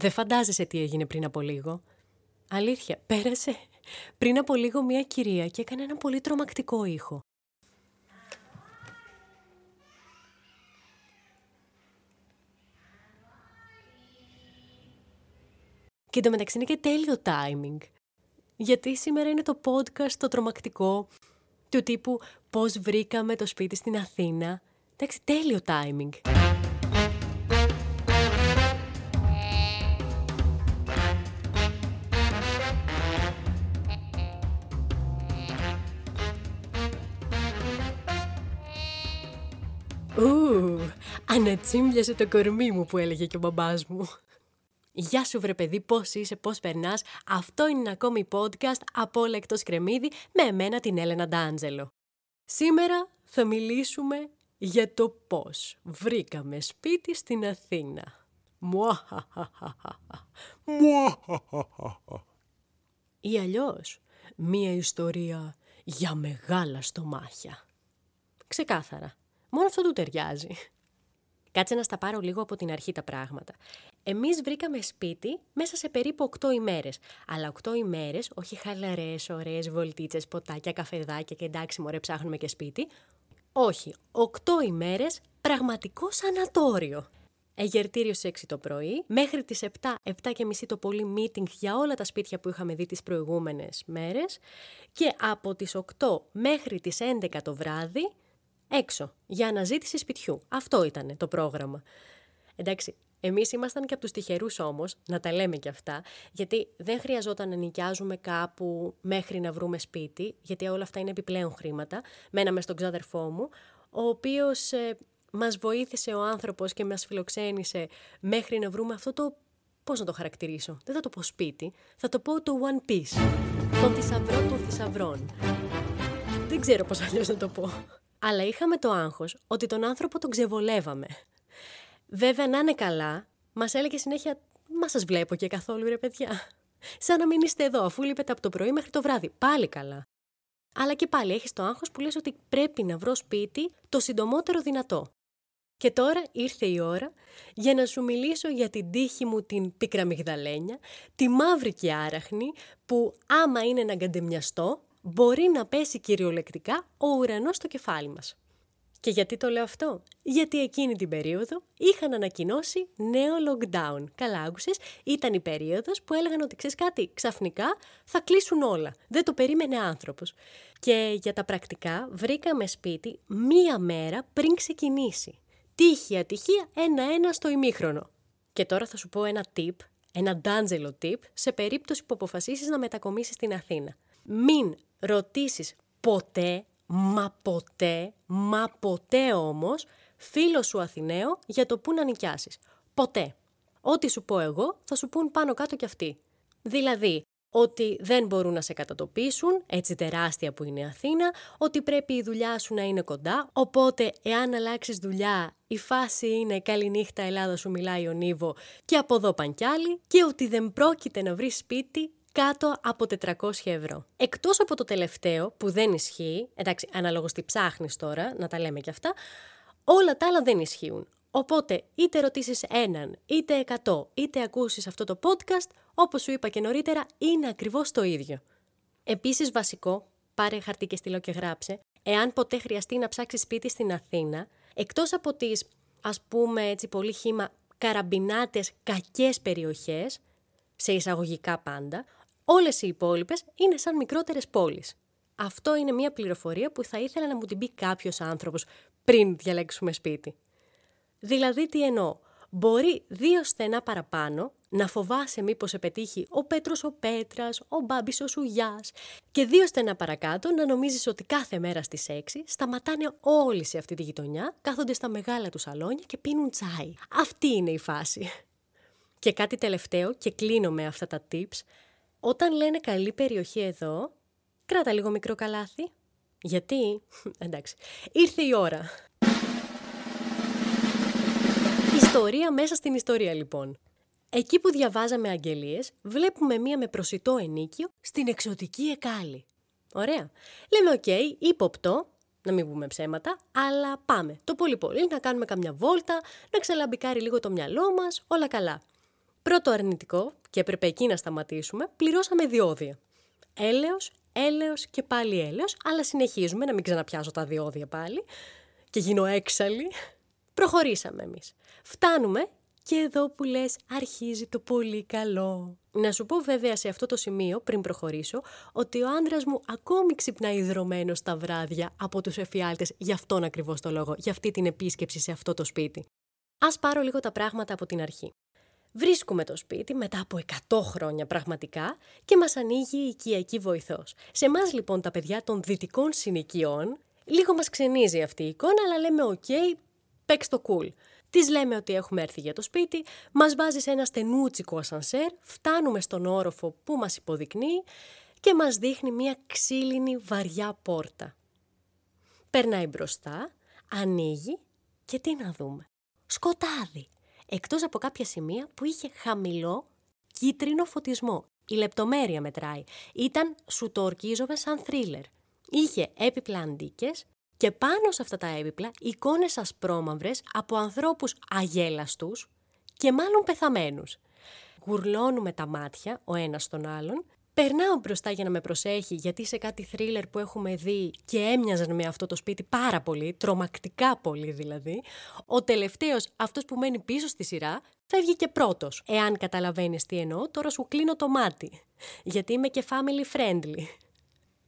Δεν φαντάζεσαι τι έγινε πριν από λίγο. Αλήθεια, πέρασε πριν από λίγο μια κυρία και έκανε ένα πολύ τρομακτικό ήχο. Και εντωμεταξύ είναι και τέλειο timing. Γιατί σήμερα είναι το podcast το τρομακτικό του τύπου πώς βρήκαμε το σπίτι στην Αθήνα. Εντάξει, τέλειο timing. Ανατσίμπιασε το κορμί μου που έλεγε και ο μπαμπάς μου. Γεια σου βρε παιδί, πώς είσαι, πώς περνάς. Αυτό είναι ένα ακόμη podcast από όλα εκτός κρεμμύδι με εμένα την Έλενα Ντάντζελο. Σήμερα θα μιλήσουμε για το πώς βρήκαμε σπίτι στην Αθήνα. Ή αλλιώς, μία ιστορία για μεγάλα στομάχια. Ξεκάθαρα. Μόνο αυτό του ταιριάζει. Κάτσε να στα πάρω λίγο από την αρχή τα πράγματα. Εμείς βρήκαμε σπίτι μέσα σε περίπου 8 ημέρες. Αλλά 8 ημέρες, όχι χαλαρές, ωραίες βολτίτσες, ποτάκια, καφεδάκια και εντάξει μωρέ ψάχνουμε και σπίτι. Όχι, 8 ημέρες πραγματικό σανατόριο. Εγερτήριο σε 6 το πρωί, μέχρι τις 7, 7 και μισή το πολύ meeting για όλα τα σπίτια που είχαμε δει τις προηγούμενες μέρες και από τις 8 μέχρι τις 11 το βράδυ έξω για αναζήτηση σπιτιού. Αυτό ήταν το πρόγραμμα. Εντάξει, Εμείς ήμασταν και από τους τυχερούς όμως, να τα λέμε και αυτά, γιατί δεν χρειαζόταν να νοικιάζουμε κάπου μέχρι να βρούμε σπίτι, γιατί όλα αυτά είναι επιπλέον χρήματα. Μέναμε στον ξάδερφό μου, ο οποίος ε, μας βοήθησε ο άνθρωπος και μας φιλοξένησε μέχρι να βρούμε αυτό το. Πώς να το χαρακτηρίσω, δεν θα το πω σπίτι, θα το πω το One Piece. Τον θησαυρό των θησαυρών. Δεν ξέρω πώς αλλιώς να το πω. Αλλά είχαμε το άγχος ότι τον άνθρωπο τον ξεβολεύαμε. Βέβαια, να είναι καλά, μας έλεγε συνέχεια: Μα σας βλέπω και καθόλου, ρε παιδιά. Σαν να μην είστε εδώ, αφού λείπετε από το πρωί μέχρι το βράδυ. Πάλι καλά. Αλλά και πάλι έχεις το άγχος που λες ότι πρέπει να βρω σπίτι το συντομότερο δυνατό. Και τώρα ήρθε η ώρα για να σου μιλήσω για την τύχη μου την πίκρα μυγδαλένια, τη μαύρη και άραχνη, που άμα είναι να γκαντεμιαστώ, μπορεί να πέσει κυριολεκτικά ο ουρανός στο κεφάλι μας. Και γιατί το λέω αυτό; Γιατί εκείνη την περίοδο είχαν ανακοινώσει νέο lockdown. Καλά άκουσες, ήταν η περίοδος που έλεγαν ότι ξέρεις κάτι, ξαφνικά θα κλείσουν όλα. Δεν το περίμενε άνθρωπος. Και για τα πρακτικά βρήκαμε σπίτι μία μέρα πριν ξεκινήσει. Τύχη ατυχία ένα-ένα στο ημίχρονο. Και τώρα θα σου πω ένα tip, ένα ντάντζελο tip, σε περίπτωση που αποφασίσεις να μετακομίσεις στην Αθήνα. Μην ρωτήσεις ποτέ Μα ποτέ, μα ποτέ όμως, φίλος σου Αθηναίο για το πού να νοικιάσεις. Ποτέ. Ό,τι σου πω εγώ θα σου πούν πάνω κάτω κι αυτοί. Δηλαδή, ότι δεν μπορούν να σε κατατοπίσουν, έτσι τεράστια που είναι η Αθήνα, ότι πρέπει η δουλειά σου να είναι κοντά, οπότε εάν αλλάξεις δουλειά η φάση είναι «Καληνύχτα Ελλάδα σου μιλάει ο Νίβο» και από εδώ παντιάλι και ότι δεν πρόκειται να βρεις σπίτι κάτω από 400 ευρώ. Εκτός από το τελευταίο που δεν ισχύει, εντάξει αναλόγως τι ψάχνεις τώρα, να τα λέμε και αυτά, όλα τα άλλα δεν ισχύουν. Οπότε είτε ρωτήσεις έναν, είτε εκατό, είτε ακούσεις αυτό το podcast, όπως σου είπα και νωρίτερα, είναι ακριβώς το ίδιο. Επίσης βασικό, πάρε χαρτί και στυλό και γράψε, εάν ποτέ χρειαστεί να ψάξεις σπίτι στην Αθήνα, εκτός από τις ας πούμε έτσι πολύ χήμα καραμπινάτες κακές περιοχές, σε εισαγωγικά πάντα, Όλες οι υπόλοιπες είναι σαν μικρότερες πόλεις. Αυτό είναι μια πληροφορία που θα ήθελα να μου την πει κάποιος άνθρωπος πριν διαλέξουμε σπίτι. Δηλαδή τι εννοώ; Μπορεί δύο στενά παραπάνω να φοβάσαι μήπως σε πετύχει ο Πέτρος ο Πέτρας, ο Μπάμπης ο Σουγιάς και δύο στενά παρακάτω να νομίζεις ότι κάθε μέρα στις 6 σταματάνε όλοι σε αυτή τη γειτονιά, κάθονται στα μεγάλα του σαλόνια και πίνουν τσάι. Αυτή είναι η φάση. Και κάτι τελευταίο και κλείνω με αυτά τα tips. Όταν λένε καλή περιοχή εδώ, κράτα λίγο μικρό καλάθι. Γιατί, εντάξει, ήρθε η ώρα. Ιστορία μέσα στην ιστορία λοιπόν. Εκεί που διαβάζαμε αγγελίες, βλέπουμε μία με προσιτό ενίκιο στην εξωτική εκάλη. Ωραία. Λέμε OK, okay, ύποπτο, να μην πούμε ψέματα, αλλά πάμε. Το πολύ πολύ να κάνουμε καμιά βόλτα, να ξελαμπικάρει λίγο το μυαλό μας, όλα καλά. Πρώτο αρνητικό, και έπρεπε εκεί να σταματήσουμε, πληρώσαμε διόδια. Έλεος, έλεος και πάλι έλεος, αλλά συνεχίζουμε να μην ξαναπιάσω τα διόδια πάλι και γίνω έξαλλη. Προχωρήσαμε εμείς. Φτάνουμε και εδώ που λες αρχίζει το πολύ καλό. Να σου πω βέβαια σε αυτό το σημείο, πριν προχωρήσω, ότι ο άντρας μου ακόμη ξυπνάει ιδρωμένος τα βράδια από τους εφιάλτες για αυτόν ακριβώς το λόγο, για αυτή την επίσκεψη σε αυτό το σπίτι. Ας πάρω λίγο τα πράγματα από την αρχή. Βρίσκουμε το σπίτι μετά από 100 χρόνια πραγματικά και μας ανοίγει η οικιακή βοηθός. Σε εμάς λοιπόν τα παιδιά των δυτικών συνοικιών, λίγο μας ξενίζει αυτή η εικόνα, αλλά λέμε OK, okay, παίξ' το cool. Της λέμε ότι έχουμε έρθει για το σπίτι, μας βάζει σε ένα στενούτσικο ασανσέρ, φτάνουμε στον όροφο που μας υποδεικνύει και μας δείχνει μια ξύλινη βαριά πόρτα. Περνάει μπροστά, ανοίγει και τι να δούμε. Σκοτάδι. Εκτός από κάποια σημεία που είχε χαμηλό κίτρινο φωτισμό. Η λεπτομέρεια μετράει. Ήταν σου το ορκίζομαι σαν θρίλερ. Είχε έπιπλα αντίκες, και πάνω σε αυτά τα έπιπλα εικόνες ασπρόμαυρες από ανθρώπους αγέλαστους και μάλλον πεθαμένους. Γουρλώνουμε τα μάτια ο ένας στον άλλον, περνάω μπροστά για να με προσέχει γιατί σε κάτι θρίλερ που έχουμε δει και έμοιαζαν με αυτό το σπίτι πάρα πολύ, τρομακτικά πολύ δηλαδή, ο τελευταίος, αυτός που μένει πίσω στη σειρά, φεύγει και πρώτος. Εάν καταλαβαίνεις τι εννοώ, τώρα σου κλείνω το μάτι, γιατί είμαι και family friendly.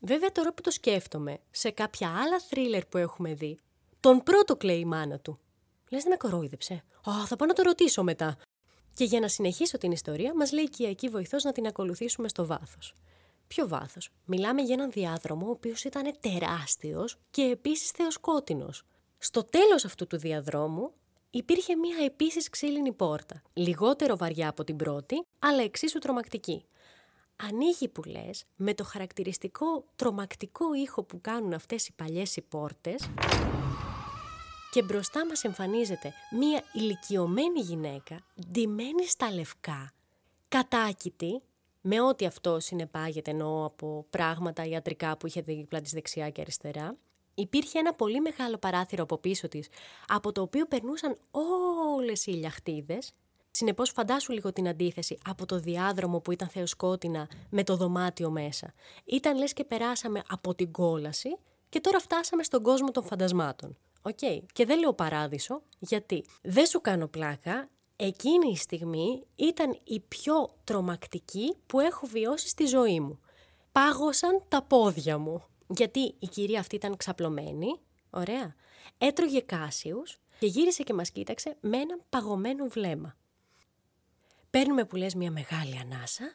Βέβαια τώρα που το σκέφτομαι, σε κάποια άλλα θρίλερ που έχουμε δει, τον πρώτο κλαίει η μάνα του. Λες δεν με κορόιδεψε. Α, θα πάω να το ρωτήσω μετά. Και για να συνεχίσω την ιστορία, μας λέει η οικιακή βοηθός να την ακολουθήσουμε στο βάθος. Ποιο βάθος; Μιλάμε για έναν διάδρομο ο οποίος ήταν τεράστιος και επίσης θεοσκότεινος. Στο τέλος αυτού του διαδρόμου υπήρχε μία επίσης ξύλινη πόρτα. Λιγότερο βαριά από την πρώτη, αλλά εξίσου τρομακτική ανοίγει που λες με το χαρακτηριστικό τρομακτικό ήχο που κάνουν αυτές οι παλιές οι πόρτες και μπροστά μας εμφανίζεται μία ηλικιωμένη γυναίκα ντυμένη στα λευκά, κατάκητη, με ό,τι αυτό συνεπάγεται εννοώ από πράγματα ιατρικά που είχε δίπλα της δεξιά και αριστερά. Υπήρχε ένα πολύ μεγάλο παράθυρο από πίσω της, από το οποίο περνούσαν όλες οι ηλιαχτίδες Συνεπώς φαντάσου λίγο την αντίθεση από το διάδρομο που ήταν θεοσκότεινα με το δωμάτιο μέσα. Ήταν λες και περάσαμε από την κόλαση και τώρα φτάσαμε στον κόσμο των φαντασμάτων. Οκ. Και δεν λέω παράδεισο, γιατί δεν σου κάνω πλάκα, εκείνη η στιγμή ήταν η πιο τρομακτική που έχω βιώσει στη ζωή μου. Πάγωσαν τα πόδια μου. Γιατί η κυρία αυτή ήταν ξαπλωμένη, ωραία, έτρωγε κάσιους και γύρισε και μας κοίταξε με ένα παγωμένο βλέμμα. Παίρνουμε που λες μια μεγάλη ανάσα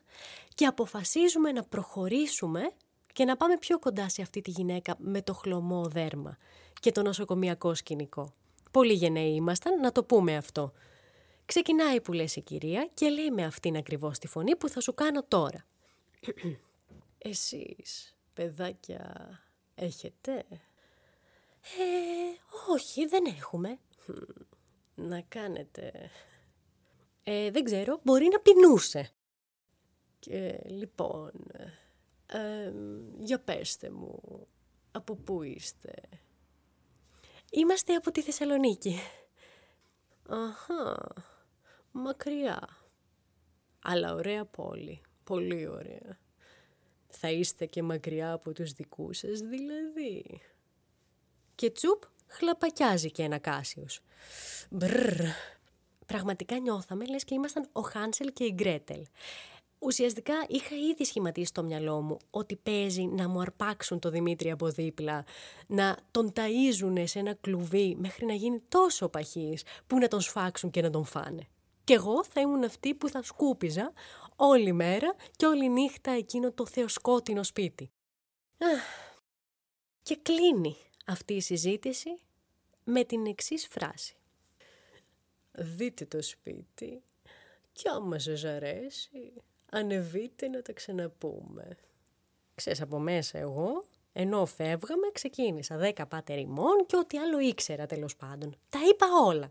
και αποφασίζουμε να προχωρήσουμε και να πάμε πιο κοντά σε αυτή τη γυναίκα με το χλωμό δέρμα και το νοσοκομιακό σκηνικό. Πολύ γενναίοι ήμασταν, να το πούμε αυτό. Ξεκινάει που λες η κυρία και λέει με αυτήν ακριβώς τη φωνή που θα σου κάνω τώρα. Εσείς, παιδάκια, έχετε; Ε, όχι, δεν έχουμε. Να κάνετε ε, δεν ξέρω, μπορεί να πεινούσε. Και λοιπόν, ε, για πέστε μου, από πού είστε; Είμαστε από τη Θεσσαλονίκη. Αχα, μακριά. Αλλά ωραία πόλη, πολύ ωραία. Θα είστε και μακριά από τους δικούς σας δηλαδή. Και τσουπ χλαπακιάζει και ένα Κάσιος. Μπρρρ, πραγματικά νιώθαμε λες και ήμασταν ο Χάνσελ και η Γκρέτελ. Ουσιαστικά είχα ήδη σχηματίσει στο μυαλό μου ότι παίζει να μου αρπάξουν το Δημήτρη από δίπλα, να τον ταΐζουν σε ένα κλουβί μέχρι να γίνει τόσο παχής που να τον σφάξουν και να τον φάνε. Και εγώ θα ήμουν αυτή που θα σκούπιζα όλη μέρα και όλη νύχτα εκείνο το θεοσκότεινο σπίτι. Και κλείνει αυτή η συζήτηση με την εξής φράση δείτε το σπίτι και άμα σας αρέσει, ανεβείτε να τα ξαναπούμε. Ξέρεις, από μέσα εγώ, ενώ φεύγαμε, ξεκίνησα δέκα πάτερ ημών και ό,τι άλλο ήξερα τέλος πάντων. Τα είπα όλα.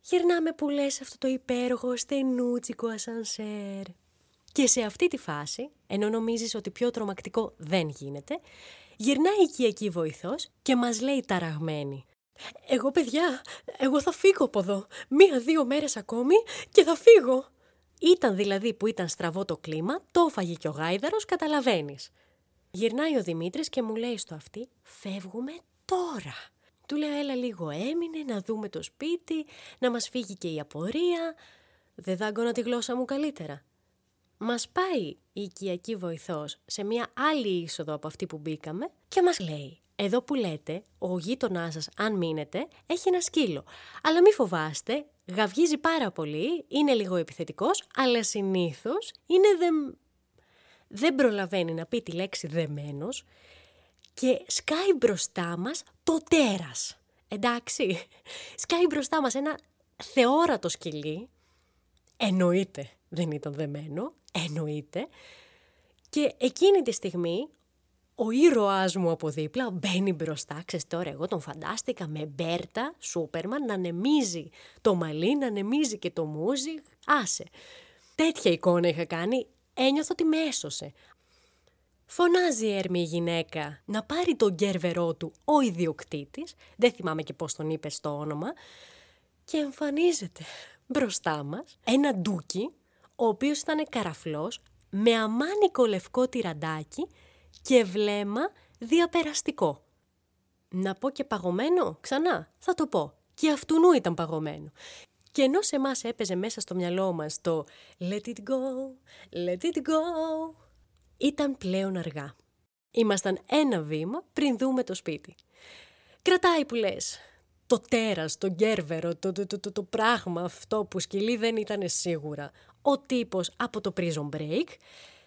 Γυρνάμε που λες αυτό το υπέργο στενούτσικο ασανσέρ. Και σε αυτή τη φάση, ενώ νομίζεις ότι πιο τρομακτικό δεν γίνεται, γυρνάει η οικιακή βοηθός και μας λέει ταραγμένη. Εγώ παιδιά, εγώ θα φύγω από εδώ. Μία-δύο μέρες ακόμη και θα φύγω. Ήταν δηλαδή που ήταν στραβό το κλίμα, το έφαγε και ο γάιδαρος, καταλαβαίνεις. Γυρνάει ο Δημήτρης και μου λέει στο αυτή, φεύγουμε τώρα. Του λέω έλα λίγο έμεινε να δούμε το σπίτι, να μας φύγει και η απορία. Δεν δάγκωνα τη γλώσσα μου καλύτερα. Μας πάει η οικιακή βοηθός σε μια άλλη είσοδο από αυτή που μπήκαμε και μας λέει εδώ που λέτε, ο γείτονάς σας, αν μείνετε, έχει ένα σκύλο. Αλλά μη φοβάστε, γαυγίζει πάρα πολύ, είναι λίγο επιθετικός, αλλά συνήθως είναι δε... δεν προλαβαίνει να πει τη λέξη δεμένος και σκάει μπροστά μας το τέρας. Εντάξει, σκάει μπροστά μας ένα θεόρατο σκυλί, εννοείται δεν ήταν δεμένο, εννοείται, και εκείνη τη στιγμή ο ήρωάς μου από δίπλα μπαίνει μπροστά, ξέρεις τώρα εγώ τον φαντάστηκα με Μπέρτα, Σούπερμαν, να νεμίζει το μαλλί, να νεμίζει και το μούζι, άσε. Τέτοια εικόνα είχα κάνει, ένιωθω ότι με έσωσε. Φωνάζει η έρμη η γυναίκα να πάρει τον γκέρβερό του ο ιδιοκτήτης, δεν θυμάμαι και πώς τον είπε στο όνομα, και εμφανίζεται μπροστά μας ένα ντούκι, ο οποίος ήταν καραφλός, με αμάνικο λευκό τυραντάκι και βλέμμα διαπεραστικό. Να πω και παγωμένο, ξανά, θα το πω. Και αυτού νου ήταν παγωμένο. Και ενώ σε εμάς έπαιζε μέσα στο μυαλό μας το «Let it go, let it go», ήταν πλέον αργά. Ήμασταν ένα βήμα πριν δούμε το σπίτι. Κρατάει που λες, το τέρας, το γκέρβερο, το, το, το, το, πράγμα αυτό που σκυλί δεν ήταν σίγουρα. Ο τύπος από το prison break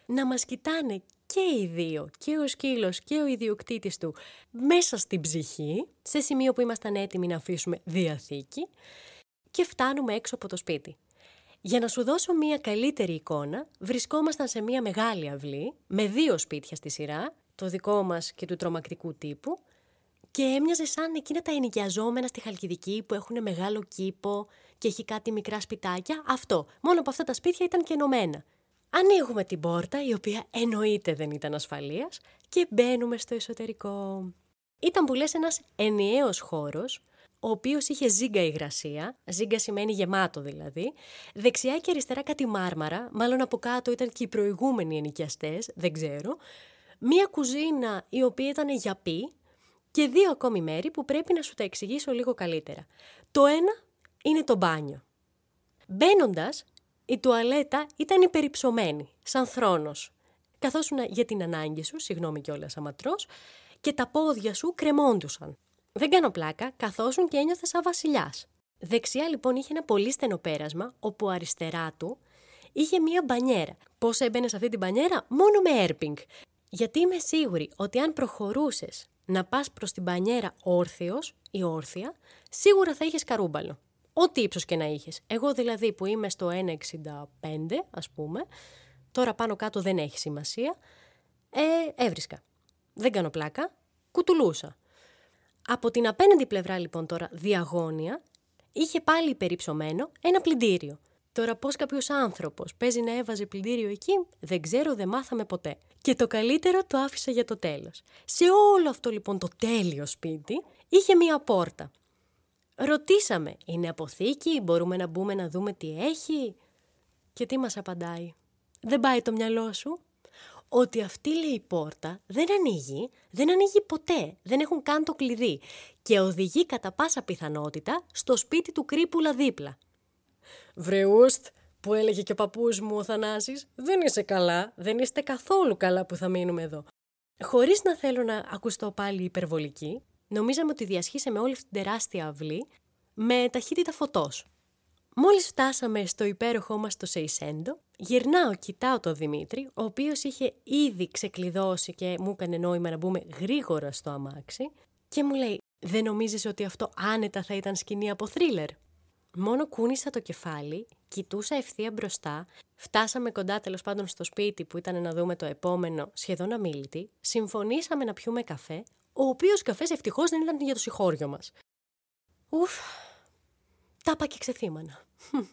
να μας κοιτάνε και οι δύο, και ο σκύλος και ο ιδιοκτήτης του, μέσα στην ψυχή, σε σημείο που ήμασταν έτοιμοι να αφήσουμε διαθήκη και φτάνουμε έξω από το σπίτι. Για να σου δώσω μία καλύτερη εικόνα, βρισκόμασταν σε μία μεγάλη αυλή, με δύο σπίτια στη σειρά, το δικό μας και του τρομακτικού τύπου, και έμοιαζε σαν εκείνα τα ενοικιαζόμενα στη Χαλκιδική που έχουν μεγάλο κήπο και έχει κάτι μικρά σπιτάκια. Αυτό. Μόνο από αυτά τα σπίτια ήταν και ενωμένα. Ανοίγουμε την πόρτα, η οποία εννοείται δεν ήταν ασφαλείας, και μπαίνουμε στο εσωτερικό. Ήταν που λες ένας ενιαίος χώρος, ο οποίος είχε ζύγκα υγρασία, ζύγκα σημαίνει γεμάτο δηλαδή, δεξιά και αριστερά κάτι μάρμαρα, μάλλον από κάτω ήταν και οι προηγούμενοι ενοικιαστές, δεν ξέρω, μία κουζίνα η οποία ήταν για πι και δύο ακόμη μέρη που πρέπει να σου τα εξηγήσω λίγο καλύτερα. Το ένα είναι το μπάνιο. Μπαίνοντας, η τουαλέτα ήταν υπερυψωμένη, σαν θρόνος. Καθόσουν για την ανάγκη σου, συγγνώμη κιόλας αματρό, και τα πόδια σου κρεμόντουσαν. Δεν κάνω πλάκα, καθόσουν και ένιωθε σαν βασιλιάς. Δεξιά λοιπόν είχε ένα πολύ στενό πέρασμα, όπου αριστερά του είχε μία μπανιέρα. Πώς έμπαινε σε αυτή την μπανιέρα, μόνο με έρπινγκ. Γιατί είμαι σίγουρη ότι αν προχωρούσες να πας προς την μπανιέρα όρθιος ή όρθια, σίγουρα θα είχες καρούμπαλο. Ό,τι ύψος και να είχες. Εγώ δηλαδή που είμαι στο 1,65 ας πούμε, τώρα πάνω κάτω δεν έχει σημασία, ε, έβρισκα. Δεν κάνω πλάκα, κουτουλούσα. Από την απέναντι πλευρά λοιπόν τώρα διαγώνια, είχε πάλι υπερυψωμένο ένα πλυντήριο. Τώρα πώς κάποιος άνθρωπος παίζει να έβαζε πλυντήριο εκεί, δεν ξέρω, δεν μάθαμε ποτέ. Και το καλύτερο το άφησα για το τέλος. Σε όλο αυτό λοιπόν το τέλειο σπίτι είχε μία πόρτα. Ρωτήσαμε, είναι αποθήκη, μπορούμε να μπούμε να δούμε τι έχει; Και τι μας απαντάει; Δεν πάει το μυαλό σου; Ότι αυτή λέει η πόρτα δεν ανοίγει, δεν ανοίγει ποτέ, δεν έχουν καν το κλειδί και οδηγεί κατά πάσα πιθανότητα στο σπίτι του κρύπουλα δίπλα. Βρεούστ, που έλεγε και ο παππούς μου ο Θανάσης, δεν είσαι καλά, δεν είστε καθόλου καλά που θα μείνουμε εδώ. Χωρίς να θέλω να ακουστώ πάλι υπερβολική, νομίζαμε ότι διασχίσαμε όλη αυτή την τεράστια αυλή με ταχύτητα φωτός. Μόλις φτάσαμε στο υπέροχό μας το Σεϊσέντο, γυρνάω, κοιτάω τον Δημήτρη, ο οποίος είχε ήδη ξεκλειδώσει και μου έκανε νόημα να μπούμε γρήγορα στο αμάξι και μου λέει «Δεν νομίζεις ότι αυτό άνετα θα ήταν σκηνή από θρίλερ» Μόνο κούνησα το κεφάλι, κοιτούσα ευθεία μπροστά, φτάσαμε κοντά τέλος πάντων στο σπίτι που ήταν να δούμε το επόμενο σχεδόν αμήλυτη, συμφωνήσαμε να πιούμε καφέ, ο οποίος καφές ευτυχώς δεν ήταν για το συγχώριο μας. Ουφ, τα είπα και ξεθύμανα.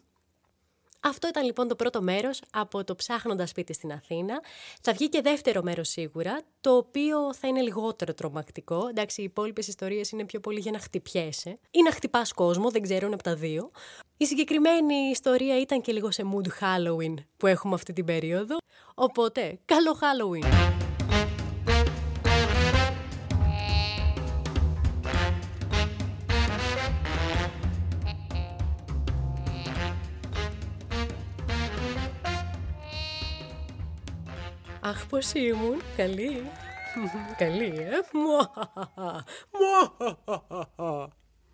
Αυτό ήταν λοιπόν το πρώτο μέρος από το ψάχνοντας σπίτι στην Αθήνα. Θα βγει και δεύτερο μέρος σίγουρα, το οποίο θα είναι λιγότερο τρομακτικό. Εντάξει, οι υπόλοιπες ιστορίες είναι πιο πολύ για να χτυπιέσαι ή να χτυπάς κόσμο, δεν ξέρω, είναι από τα δύο. Η συγκεκριμένη ιστορία ήταν και λίγο σε mood Halloween που έχουμε αυτή την περίοδο. Οπότε, καλό Halloween! Αχ, πώς ήμουν. Καλή. Καλή, ε.